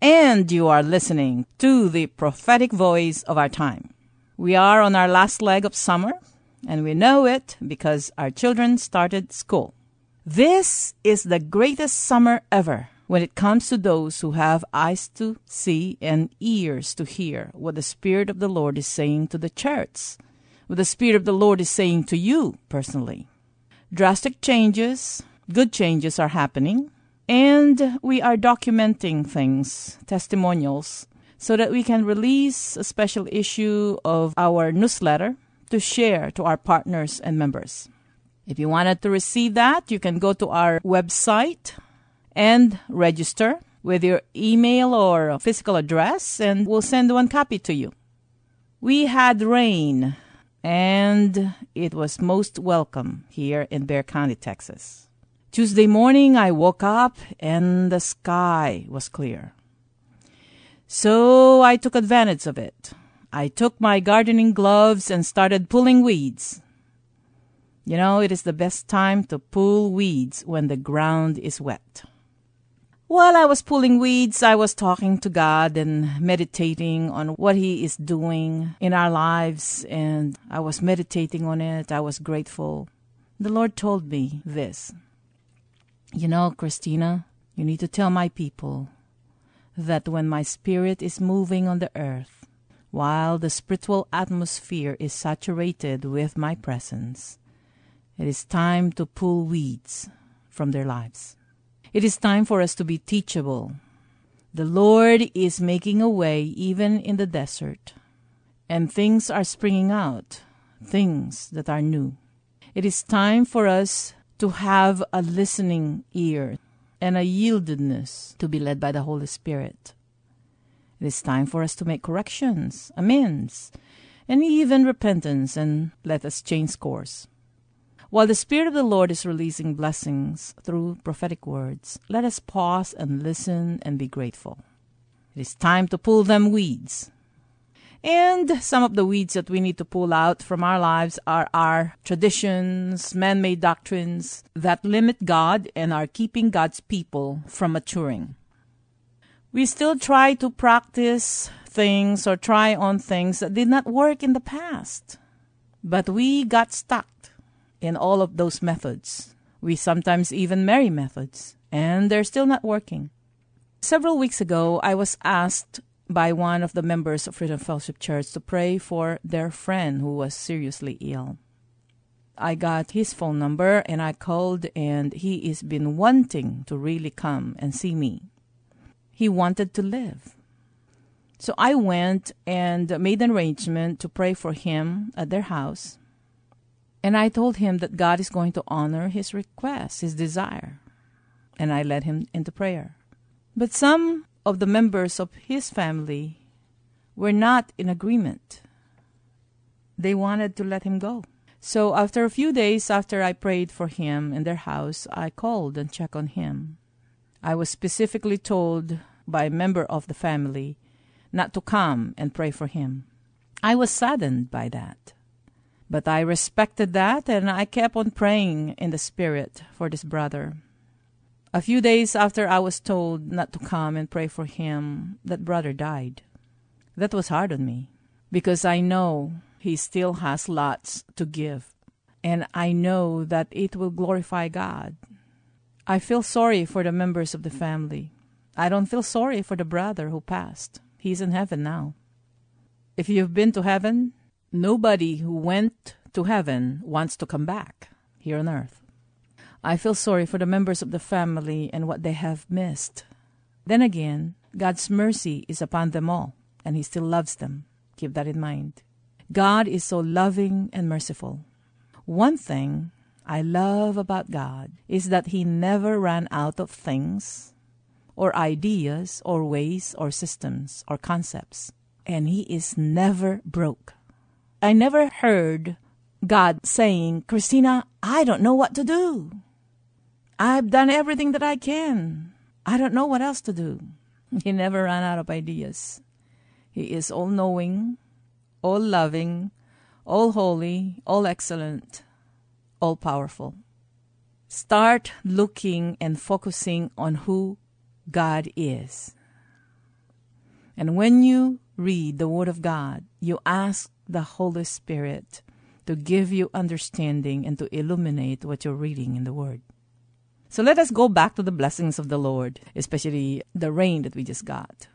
and you are listening to the prophetic voice of our time. We are on our last leg of summer, and we know it because our children started school. This is the greatest summer ever when it comes to those who have eyes to see and ears to hear what the Spirit of the Lord is saying to the church, what the Spirit of the Lord is saying to you personally. Drastic changes, good changes are happening, and we are documenting things, testimonials, so that we can release a special issue of our newsletter to share to our partners and members. If you wanted to receive that, you can go to our website and register with your email or physical address, and we'll send one copy to you. We had rain, and it was most welcome here in Bexar County, Texas. Tuesday morning, I woke up and the sky was clear. So I took advantage of it. I took my gardening gloves and started pulling weeds. You know, it is the best time to pull weeds when the ground is wet. While I was pulling weeds, I was talking to God and meditating on what He is doing in our lives, and I was meditating on it. I was grateful. The Lord told me this You know, Christina, you need to tell my people that when my spirit is moving on the earth, while the spiritual atmosphere is saturated with my presence, it is time to pull weeds from their lives. It is time for us to be teachable. The Lord is making a way even in the desert, and things are springing out, things that are new. It is time for us to have a listening ear and a yieldedness to be led by the Holy Spirit. It is time for us to make corrections, amends, and even repentance, and let us change course. While the Spirit of the Lord is releasing blessings through prophetic words, let us pause and listen and be grateful. It is time to pull them weeds. And some of the weeds that we need to pull out from our lives are our traditions, man made doctrines that limit God and are keeping God's people from maturing. We still try to practice things or try on things that did not work in the past, but we got stuck in all of those methods. We sometimes even marry methods, and they're still not working. Several weeks ago, I was asked by one of the members of Freedom Fellowship Church to pray for their friend who was seriously ill. I got his phone number and I called, and he has been wanting to really come and see me. He wanted to live. So I went and made an arrangement to pray for him at their house. And I told him that God is going to honor his request, his desire. And I led him into prayer. But some of the members of his family were not in agreement. They wanted to let him go. So after a few days after I prayed for him in their house, I called and checked on him. I was specifically told by a member of the family not to come and pray for him. I was saddened by that. But I respected that and I kept on praying in the spirit for this brother. A few days after I was told not to come and pray for him, that brother died. That was hard on me because I know he still has lots to give and I know that it will glorify God. I feel sorry for the members of the family. I don't feel sorry for the brother who passed. He's in heaven now. If you've been to heaven, nobody who went to heaven wants to come back here on earth. I feel sorry for the members of the family and what they have missed. Then again, God's mercy is upon them all, and He still loves them. Keep that in mind. God is so loving and merciful. One thing I love about God is that He never ran out of things, or ideas, or ways, or systems, or concepts. And He is never broke. I never heard God saying, Christina, I don't know what to do. I've done everything that I can. I don't know what else to do. He never ran out of ideas. He is all knowing, all loving, all holy, all excellent, all powerful. Start looking and focusing on who God is. And when you read the Word of God, you ask the Holy Spirit to give you understanding and to illuminate what you're reading in the Word. So let us go back to the blessings of the Lord, especially the rain that we just got.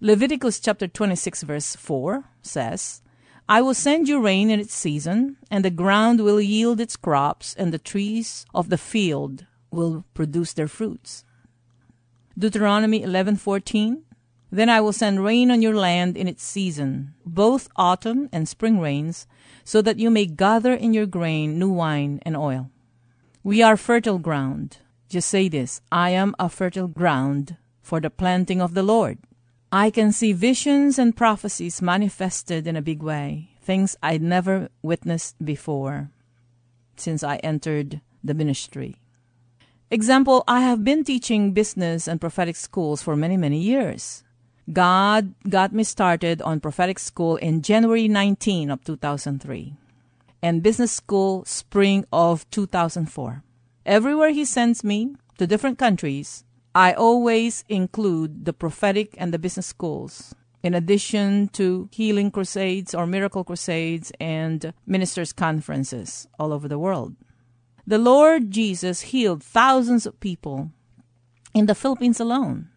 Leviticus chapter 26, verse 4 says, I will send you rain in its season, and the ground will yield its crops, and the trees of the field will produce their fruits. Deuteronomy 11:14 Then I will send rain on your land in its season, both autumn and spring rains, so that you may gather in your grain new wine and oil. We are fertile ground. Just say this I am a fertile ground for the planting of the Lord. I can see visions and prophecies manifested in a big way, things I'd never witnessed before since I entered the ministry. Example, I have been teaching business and prophetic schools for many, many years. God got me started on prophetic school in January 19 of 2003 and business school spring of 2004. Everywhere he sends me to different countries, I always include the prophetic and the business schools, in addition to healing crusades or miracle crusades and ministers' conferences all over the world. The Lord Jesus healed thousands of people in the Philippines alone.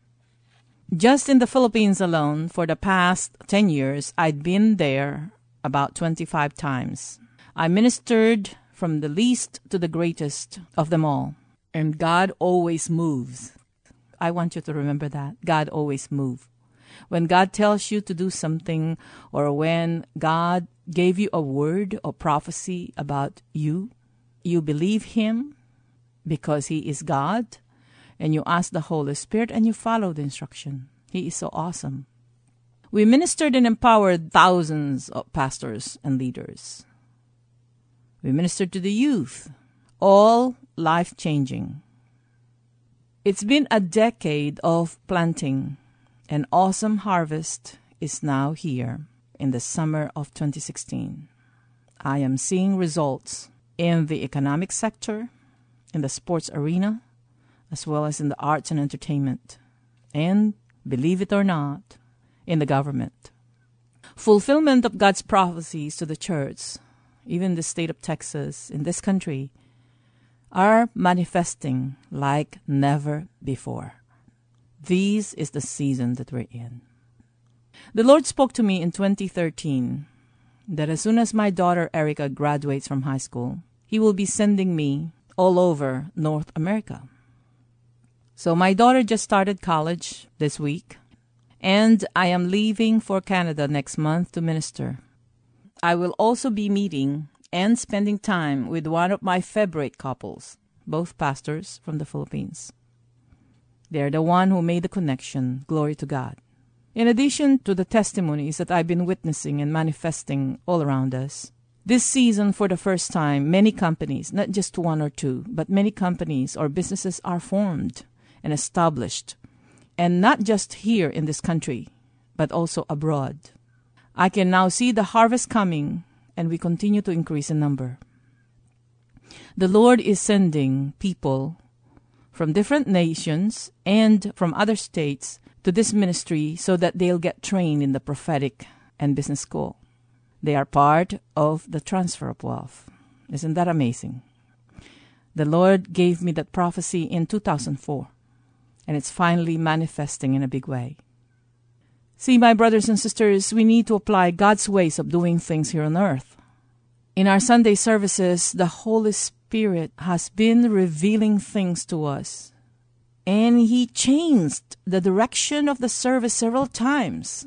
Just in the Philippines alone, for the past 10 years, I'd been there about 25 times. I ministered from the least to the greatest of them all. And God always moves. I want you to remember that. God always moves. When God tells you to do something, or when God gave you a word or prophecy about you, you believe Him because He is God, and you ask the Holy Spirit and you follow the instruction. He is so awesome. We ministered and empowered thousands of pastors and leaders. We ministered to the youth, all life changing. It's been a decade of planting. An awesome harvest is now here in the summer of 2016. I am seeing results in the economic sector, in the sports arena, as well as in the arts and entertainment, and, believe it or not, in the government. Fulfillment of God's prophecies to the church, even the state of Texas, in this country, are manifesting like never before. This is the season that we're in. The Lord spoke to me in 2013 that as soon as my daughter Erica graduates from high school, He will be sending me all over North America. So my daughter just started college this week, and I am leaving for Canada next month to minister. I will also be meeting and spending time with one of my favorite couples, both pastors from the Philippines. They're the one who made the connection. Glory to God. In addition to the testimonies that I've been witnessing and manifesting all around us, this season, for the first time, many companies, not just one or two, but many companies or businesses are formed and established, and not just here in this country, but also abroad. I can now see the harvest coming and we continue to increase in number. The Lord is sending people from different nations and from other states to this ministry so that they'll get trained in the prophetic and business school. They are part of the transfer of wealth. Isn't that amazing? The Lord gave me that prophecy in 2004. And it's finally manifesting in a big way. See, my brothers and sisters, we need to apply God's ways of doing things here on earth. In our Sunday services, the Holy Spirit has been revealing things to us. And He changed the direction of the service several times,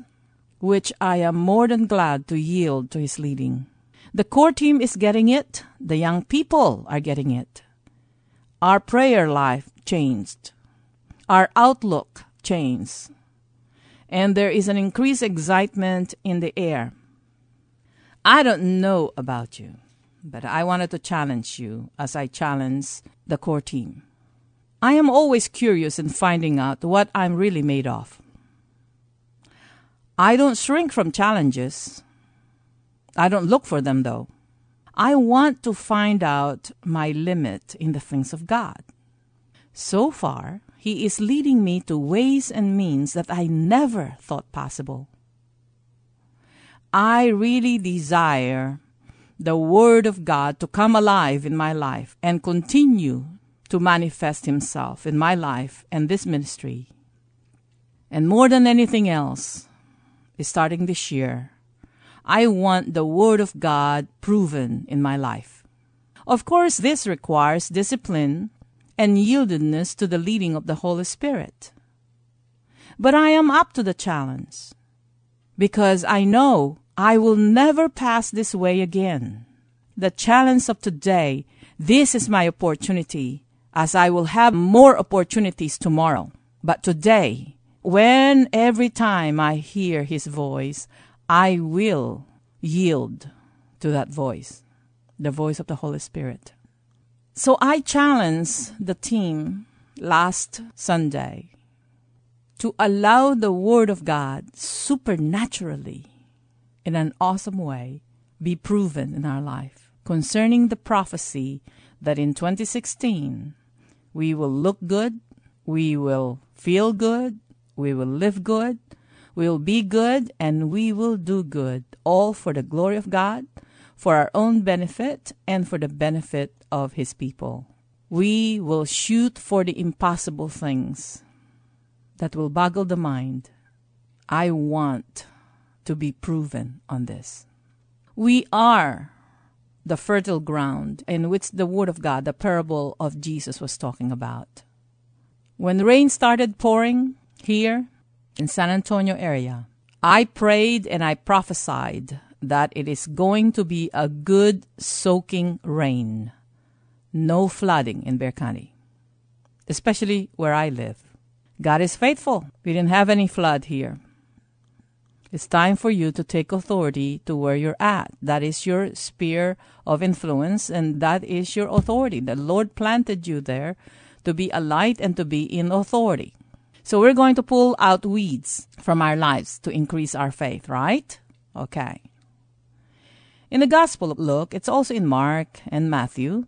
which I am more than glad to yield to His leading. The core team is getting it, the young people are getting it. Our prayer life changed, our outlook changed and there is an increased excitement in the air. I don't know about you, but I wanted to challenge you as I challenge the core team. I am always curious in finding out what I'm really made of. I don't shrink from challenges. I don't look for them, though. I want to find out my limit in the things of God. So far, he is leading me to ways and means that I never thought possible. I really desire the Word of God to come alive in my life and continue to manifest Himself in my life and this ministry. And more than anything else, starting this year, I want the Word of God proven in my life. Of course, this requires discipline and yieldedness to the leading of the Holy Spirit. But I am up to the challenge because I know I will never pass this way again. The challenge of today, this is my opportunity as I will have more opportunities tomorrow. But today, when every time I hear his voice, I will yield to that voice, the voice of the Holy Spirit. So I challenged the team last Sunday to allow the Word of God supernaturally, in an awesome way, be proven in our life concerning the prophecy that in 2016 we will look good, we will feel good, we will live good, we will be good, and we will do good, all for the glory of God, for our own benefit, and for the benefit of his people. We will shoot for the impossible things that will boggle the mind. I want to be proven on this. We are the fertile ground in which the Word of God, the parable of Jesus, was talking about. When rain started pouring here in San Antonio area, I prayed and I prophesied that it is going to be a good soaking rain no flooding in Bexar County, especially where I live. God is faithful. We didn't have any flood here. It's time for you to take authority to where you're at. That is your sphere of influence, and that is your authority. The Lord planted you there to be a light and to be in authority. So we're going to pull out weeds from our lives to increase our faith, right? Okay. In the Gospel of Luke, it's also in Mark and Matthew,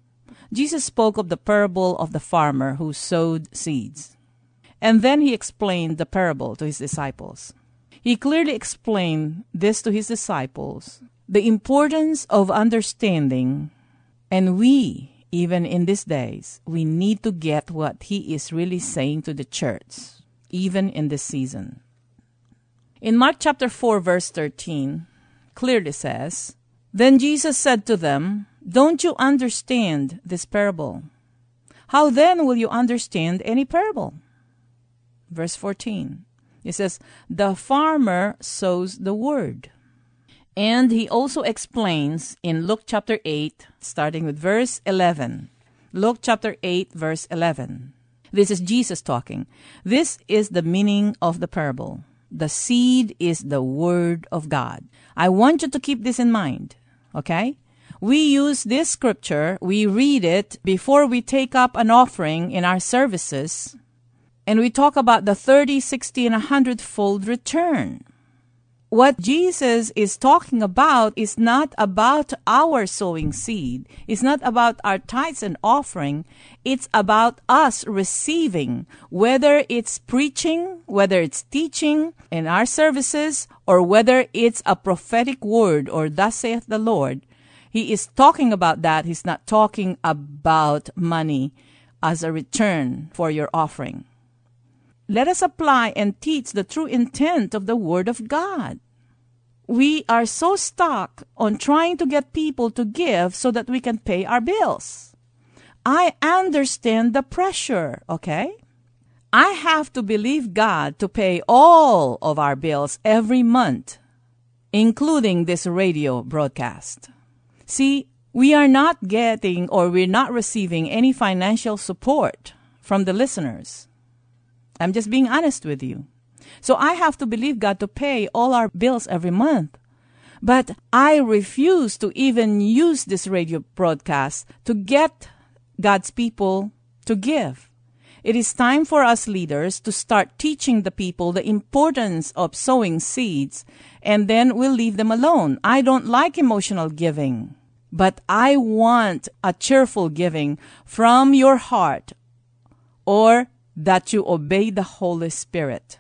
Jesus spoke of the parable of the farmer who sowed seeds. And then he explained the parable to his disciples. He clearly explained this to his disciples the importance of understanding, and we, even in these days, we need to get what he is really saying to the church, even in this season. In Mark chapter 4, verse 13, clearly says, Then Jesus said to them, don't you understand this parable? How then will you understand any parable? Verse 14. It says, The farmer sows the word. And he also explains in Luke chapter 8, starting with verse 11. Luke chapter 8, verse 11. This is Jesus talking. This is the meaning of the parable. The seed is the word of God. I want you to keep this in mind, okay? We use this scripture, we read it before we take up an offering in our services, and we talk about the 30, 60, and 100 fold return. What Jesus is talking about is not about our sowing seed. It's not about our tithes and offering. It's about us receiving, whether it's preaching, whether it's teaching in our services, or whether it's a prophetic word or thus saith the Lord he is talking about that. He's not talking about money as a return for your offering. let us apply and teach the true intent of the Word of God. We are so stuck on trying to get people to give so that we can pay our bills. I understand the pressure, okay? I have to believe God to pay all of our bills every month, including this radio broadcast. See, we are not getting or we're not receiving any financial support from the listeners. I'm just being honest with you. So I have to believe God to pay all our bills every month. But I refuse to even use this radio broadcast to get God's people to give. It is time for us leaders to start teaching the people the importance of sowing seeds, and then we'll leave them alone. I don't like emotional giving, but I want a cheerful giving from your heart or that you obey the Holy Spirit.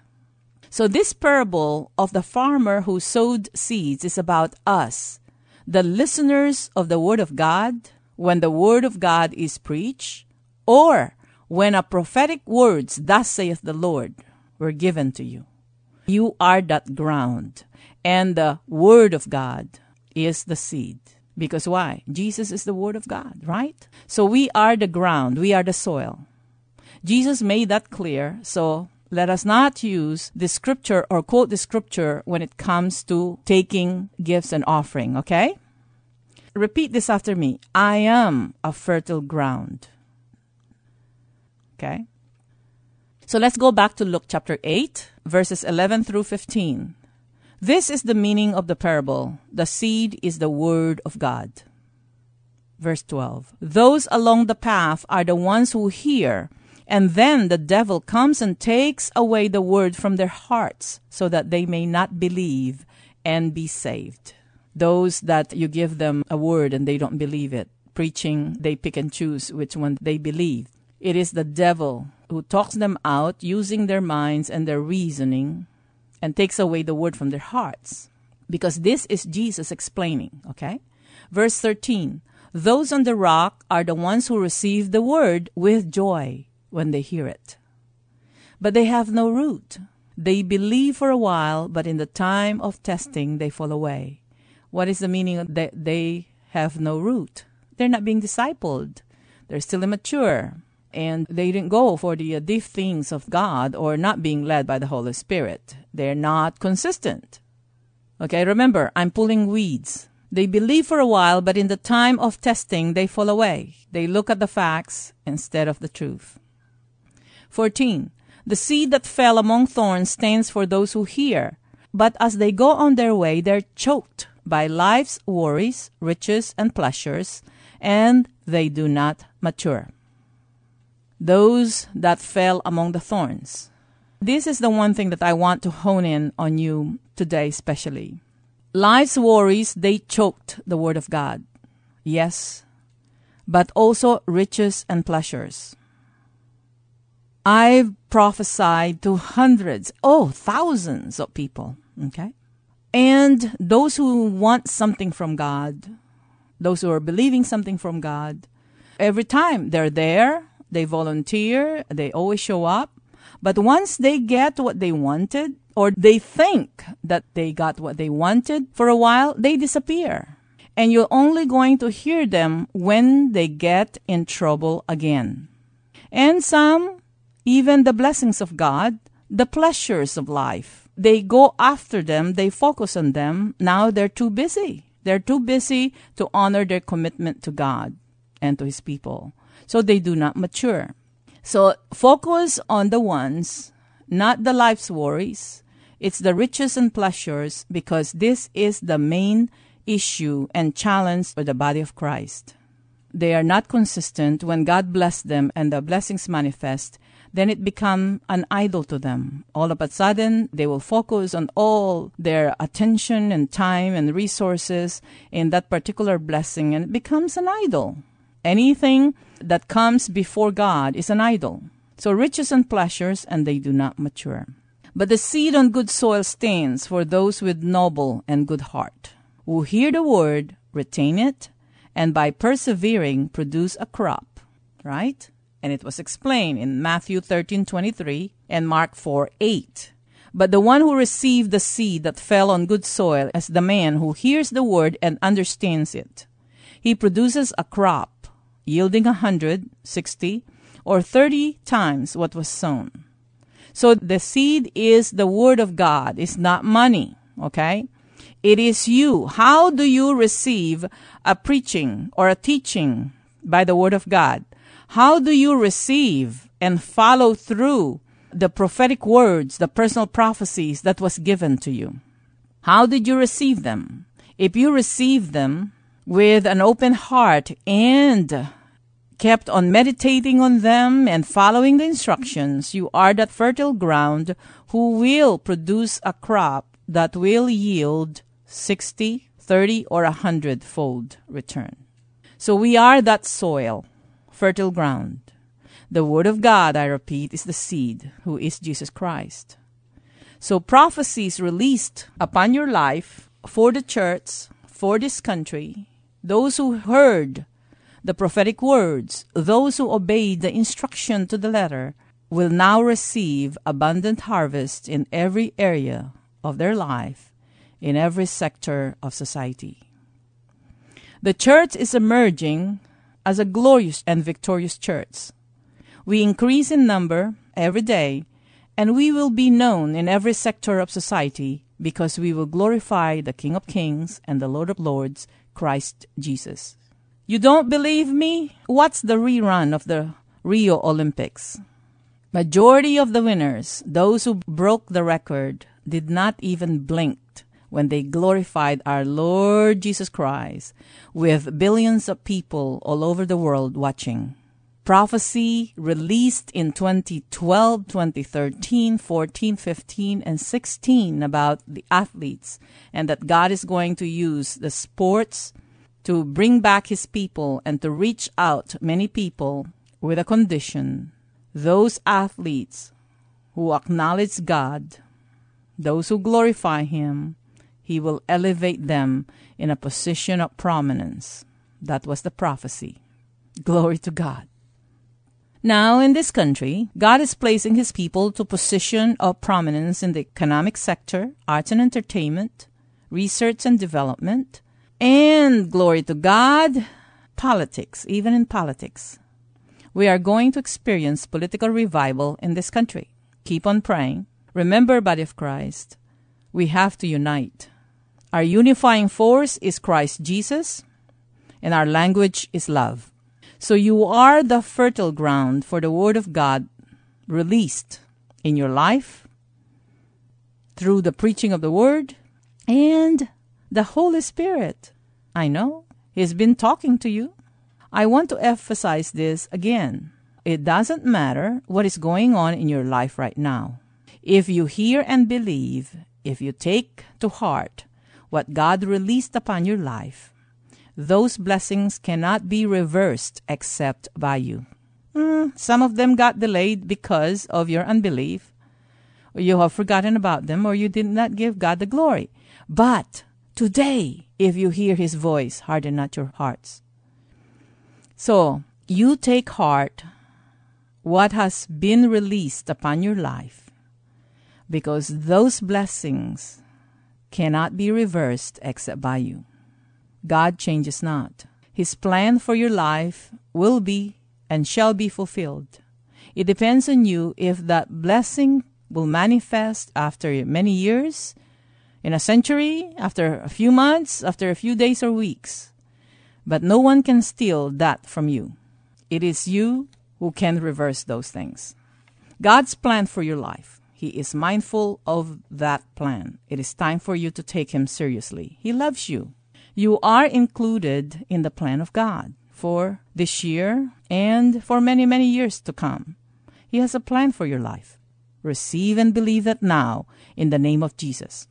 So, this parable of the farmer who sowed seeds is about us, the listeners of the Word of God, when the Word of God is preached, or when a prophetic words, thus saith the Lord, were given to you. You are that ground, and the Word of God is the seed. Because why? Jesus is the Word of God, right? So we are the ground, we are the soil. Jesus made that clear, so let us not use the scripture or quote the scripture when it comes to taking gifts and offering, okay? Repeat this after me. I am a fertile ground. Okay? So let's go back to Luke chapter 8, verses 11 through 15. This is the meaning of the parable. The seed is the word of God. Verse 12. Those along the path are the ones who hear and then the devil comes and takes away the word from their hearts so that they may not believe and be saved. Those that you give them a word and they don't believe it, preaching, they pick and choose which one they believe. It is the devil who talks them out using their minds and their reasoning and takes away the word from their hearts. Because this is Jesus explaining, okay? Verse 13 Those on the rock are the ones who receive the word with joy when they hear it. But they have no root. They believe for a while, but in the time of testing, they fall away. What is the meaning that they have no root? They're not being discipled. They're still immature. And they didn't go for the deep things of God or not being led by the Holy Spirit. They're not consistent. Okay, remember, I'm pulling weeds. They believe for a while, but in the time of testing, they fall away. They look at the facts instead of the truth. 14. The seed that fell among thorns stands for those who hear, but as they go on their way, they're choked by life's worries, riches, and pleasures, and they do not mature. Those that fell among the thorns. This is the one thing that I want to hone in on you today, especially. Life's worries, they choked the Word of God. Yes, but also riches and pleasures. I've prophesied to hundreds, oh, thousands of people. Okay. And those who want something from God, those who are believing something from God, every time they're there, they volunteer, they always show up. But once they get what they wanted, or they think that they got what they wanted for a while, they disappear. And you're only going to hear them when they get in trouble again. And some even the blessings of God, the pleasures of life. They go after them, they focus on them. Now they're too busy. They're too busy to honor their commitment to God and to His people. So they do not mature. So focus on the ones, not the life's worries. It's the riches and pleasures because this is the main issue and challenge for the body of Christ. They are not consistent when God bless them and the blessings manifest then it become an idol to them. All of a sudden, they will focus on all their attention and time and resources in that particular blessing, and it becomes an idol. Anything that comes before God is an idol. So riches and pleasures, and they do not mature. But the seed on good soil stands for those with noble and good heart, who hear the word, retain it, and by persevering produce a crop, right? and it was explained in Matthew 13:23 and Mark 4 8. But the one who received the seed that fell on good soil is the man who hears the word and understands it. He produces a crop yielding a hundred, sixty, or thirty times what was sown. So the seed is the word of God. It's not money. Okay. It is you. How do you receive a preaching or a teaching by the word of God? How do you receive and follow through the prophetic words, the personal prophecies that was given to you? How did you receive them? If you receive them with an open heart and kept on meditating on them and following the instructions, you are that fertile ground who will produce a crop that will yield 60, 30, or a hundredfold return. So we are that soil fertile ground. The Word of God, I repeat, is the seed, who is Jesus Christ. So prophecies released upon your life for the church, for this country, those who heard the prophetic words, those who obeyed the instruction to the letter, will now receive abundant harvest in every area of their life, in every sector of society. The church is emerging as a glorious and victorious church. We increase in number every day, and we will be known in every sector of society because we will glorify the King of Kings and the Lord of Lords, Christ Jesus. You don't believe me? What's the rerun of the Rio Olympics? Majority of the winners, those who broke the record, did not even blink when they glorified our Lord Jesus Christ with billions of people all over the world watching. Prophecy released in 2012, 2013, 14, 15, and 16 about the athletes and that God is going to use the sports to bring back his people and to reach out many people with a condition. Those athletes who acknowledge God, those who glorify him, he will elevate them in a position of prominence. That was the prophecy. Glory to God. Now, in this country, God is placing his people to position of prominence in the economic sector, arts and entertainment, research and development, and glory to God, politics, even in politics. We are going to experience political revival in this country. Keep on praying. Remember, body of Christ, we have to unite. Our unifying force is Christ Jesus, and our language is love. So you are the fertile ground for the Word of God released in your life through the preaching of the Word and the Holy Spirit. I know He's been talking to you. I want to emphasize this again. It doesn't matter what is going on in your life right now. If you hear and believe, if you take to heart what God released upon your life, those blessings cannot be reversed except by you. Mm, some of them got delayed because of your unbelief, you have forgotten about them, or you did not give God the glory. But today, if you hear His voice, harden not your hearts. So, you take heart what has been released upon your life, because those blessings cannot be reversed except by you. God changes not. His plan for your life will be and shall be fulfilled. It depends on you if that blessing will manifest after many years, in a century, after a few months, after a few days or weeks. But no one can steal that from you. It is you who can reverse those things. God's plan for your life he is mindful of that plan. It is time for you to take Him seriously. He loves you. You are included in the plan of God for this year and for many, many years to come. He has a plan for your life. Receive and believe that now in the name of Jesus.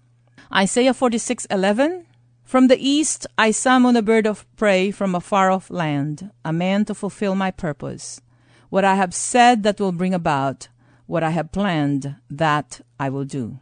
Isaiah 46:11 From the east I summon a bird of prey from a far off land, a man to fulfill my purpose. What I have said that will bring about what I have planned, that I will do.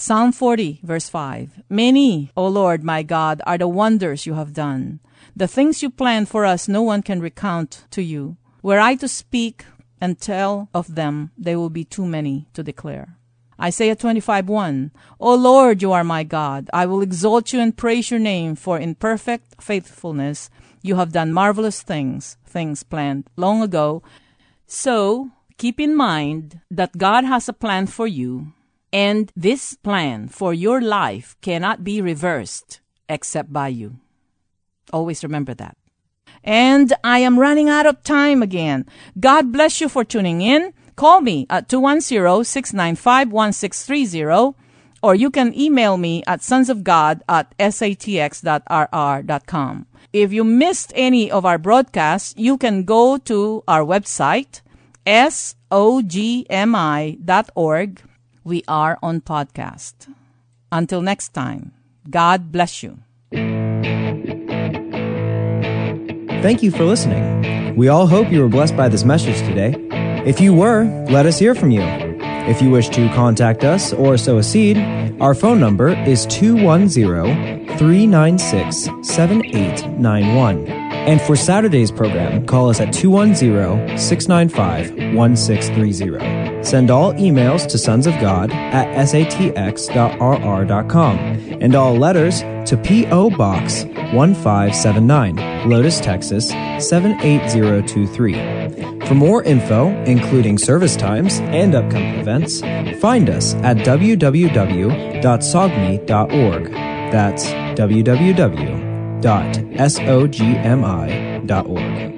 Psalm 40, verse 5. Many, O Lord my God, are the wonders you have done. The things you planned for us no one can recount to you. Were I to speak and tell of them they will be too many to declare. Isaiah 25:1 O Lord, you are my God. I will exalt you and praise your name, for in perfect faithfulness you have done marvelous things, things planned long ago. So, keep in mind that God has a plan for you, and this plan for your life cannot be reversed except by you. Always remember that. And I am running out of time again. God bless you for tuning in. Call me at 210-695-1630 or you can email me at sonsofgod at satx.rr.com. If you missed any of our broadcasts, you can go to our website, sogmi.org. We are on podcast. Until next time, God bless you. Thank you for listening. We all hope you were blessed by this message today. If you were, let us hear from you. If you wish to contact us or sow a seed, our phone number is 210 396 7891. And for Saturday's program, call us at 210 695 1630. Send all emails to sons of God at satx.rr.com and all letters to P.O. Box 1579, Helotes, Texas 78023. For more info, including service times and upcoming events, find us at www.sogmi.org. That's www.sogmi.org.